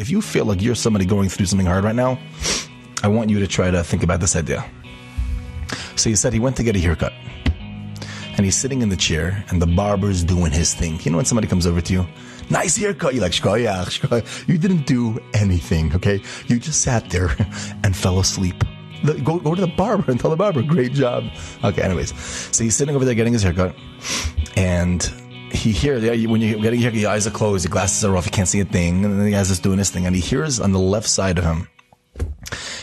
if you feel like you're somebody going through something hard right now, I want you to try to think about this idea. So he said he went to get a haircut. And he's sitting in the chair, and the barber's doing his thing. You know when somebody comes over to you, nice haircut. You're like, shkoyach. You didn't do anything, okay? You just sat there and fell asleep. The- Go, go to the barber and tell the barber, great job. Okay, anyways. So he's sitting over there getting his haircut, and he hears, when you're getting your your eyes are closed, your glasses are off, you can't see a thing, and the guy's just doing his thing, and he hears on the left side of him,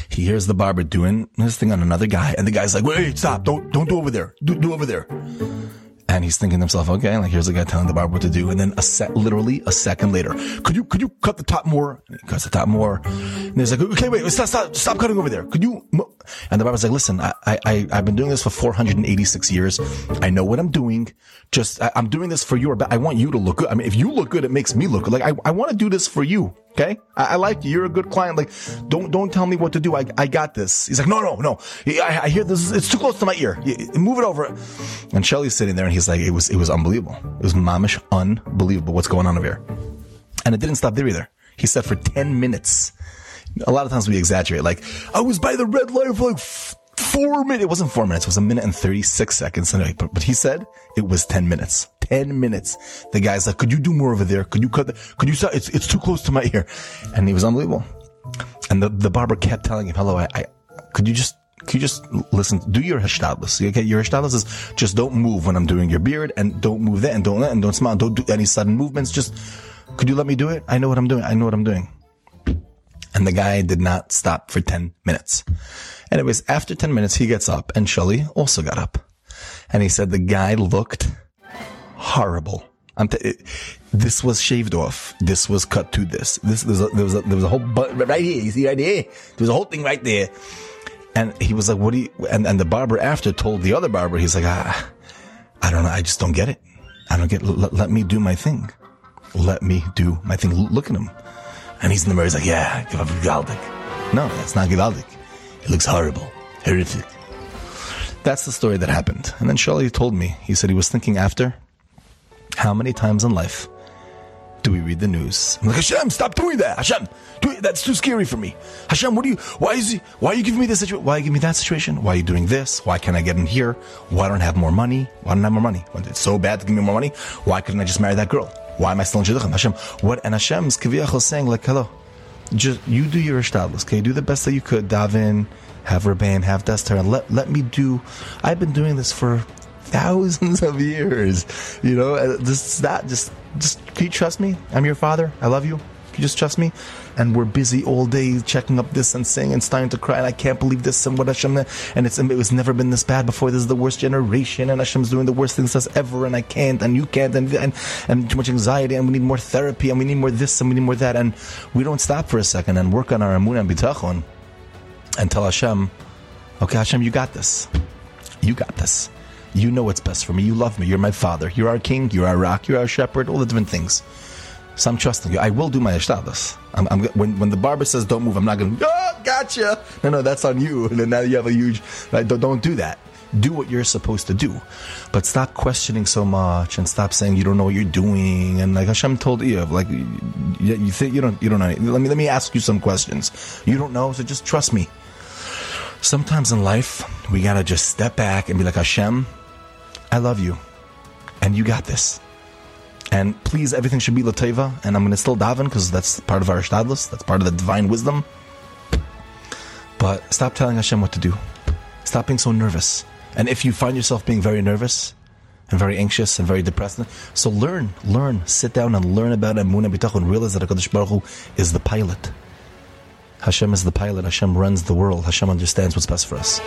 he hears the barber doing his thing on another guy, and the guy's like, "Wait, stop! Don't don't do over there. Do do over there." And he's thinking to himself, "Okay, like here's the guy telling the barber what to do." And then a sec, literally a second later, could you could you cut the top more? And he cuts the top more. And he's like, "Okay, wait, stop stop stop cutting over there. Could you?" mo-" And the barber's like, "Listen, I I I've been doing this for 486 years. I know what I'm doing. Just I, I'm doing this for your. I want you to look good. I mean, if you look good, it makes me look good. Like I I want to do this for you." Okay, I, I like you. You're a good client. Like, don't don't tell me what to do. I I got this. He's like, no no no. I, I hear this. It's too close to my ear. Move it over. And Shelly's sitting there, and he's like, it was it was unbelievable. It was mamish unbelievable. What's going on over here? And it didn't stop there either. He said for ten minutes. A lot of times we exaggerate. Like, I was by the red light for like four minutes. It wasn't four minutes. It was a minute and 36 seconds. But he said it was 10 minutes. 10 minutes. The guy's like, could you do more over there? Could you cut the, could you stop? It's, it's too close to my ear. And he was unbelievable. And the, the barber kept telling him, hello, I, I could you just, could you just listen, do your hashtadless. Okay. Your hashtadless is just don't move when I'm doing your beard and don't move that and don't, and don't smile. Don't do any sudden movements. Just, could you let me do it? I know what I'm doing. I know what I'm doing. And the guy did not stop for 10 minutes. Anyways, after 10 minutes, he gets up and Shelly also got up. And he said the guy looked horrible. T- it, this was shaved off. This was cut to this. This there was a, there was a, there was a whole but right here. You see right here. There was a whole thing right there. And he was like, "What do you?" And and the barber after told the other barber, he's like, "Ah, I don't know. I just don't get it. I don't get. Let, let me do my thing. Let me do my thing. L- Look at him." And he's in the mirror. He's like, "Yeah, Givaldic." No, that's not Givaldic. It looks horrible, horrific. That's the story that happened. And then Shelley told me. He said he was thinking after. How many times in life do we read the news? I'm like, Hashem, stop doing that. Hashem, do that's too scary for me. Hashem, what do you, why is he, why are you giving me this situation? Why are you giving me that situation? Why are you doing this? Why can't I get in here? Why don't I have more money? Why don't I have more money? It's so bad to give me more money. Why couldn't I just marry that girl? Why am I still in Shidduchim? Hashem, what? And Hashem's kiviyachol saying like, hello, just, you do your ishtadlis, okay? Do the best that you could. Daven, have Rabban, have Dester, and let, let me do, I've been doing this for thousands of years. You know, uh, just that, just, just, can you trust me? I'm your father. I love you. Can you just trust me? And we're busy all day checking up this and saying and starting to cry. And I can't believe this and what Hashem, and it's, it was never been this bad before. This is the worst generation and Hashem's doing the worst things to us ever. And I can't and you can't and, and, and too much anxiety and we need more therapy and we need more this and we need more that. And we don't stop for a second and work on our amun and bitachon and tell Hashem, okay, Hashem, you got this. You got this. You know what's best for me. You love me. You're my father. You're our king. You're our rock. You're our shepherd. All the different things. So I'm trusting you. I will do my ishtadlis. I'm, I'm, when, when the barber says don't move, I'm not going to, oh, gotcha. No, no, that's on you. And then now you have a huge, right? Don't, don't do that. Do what you're supposed to do. But stop questioning so much and stop saying you don't know what you're doing. And like Hashem told Iyov, like, you, you think you don't, you don't know. Let me, let me ask you some questions. You don't know, so just trust me. Sometimes in life, we gotta just step back and be like, Hashem, I love you. And you got this. And please, everything should be lateva. And I'm gonna still daven because that's part of our shtadlis. That's part of the divine wisdom. But stop telling Hashem what to do. Stop being so nervous. And if you find yourself being very nervous and very anxious and very depressed, so learn, learn, sit down and learn about Emunah B'tachon. Realize that HaKadosh Baruch Hu is the pilot. Hashem is the pilot. Hashem runs the world. Hashem understands what's best for us.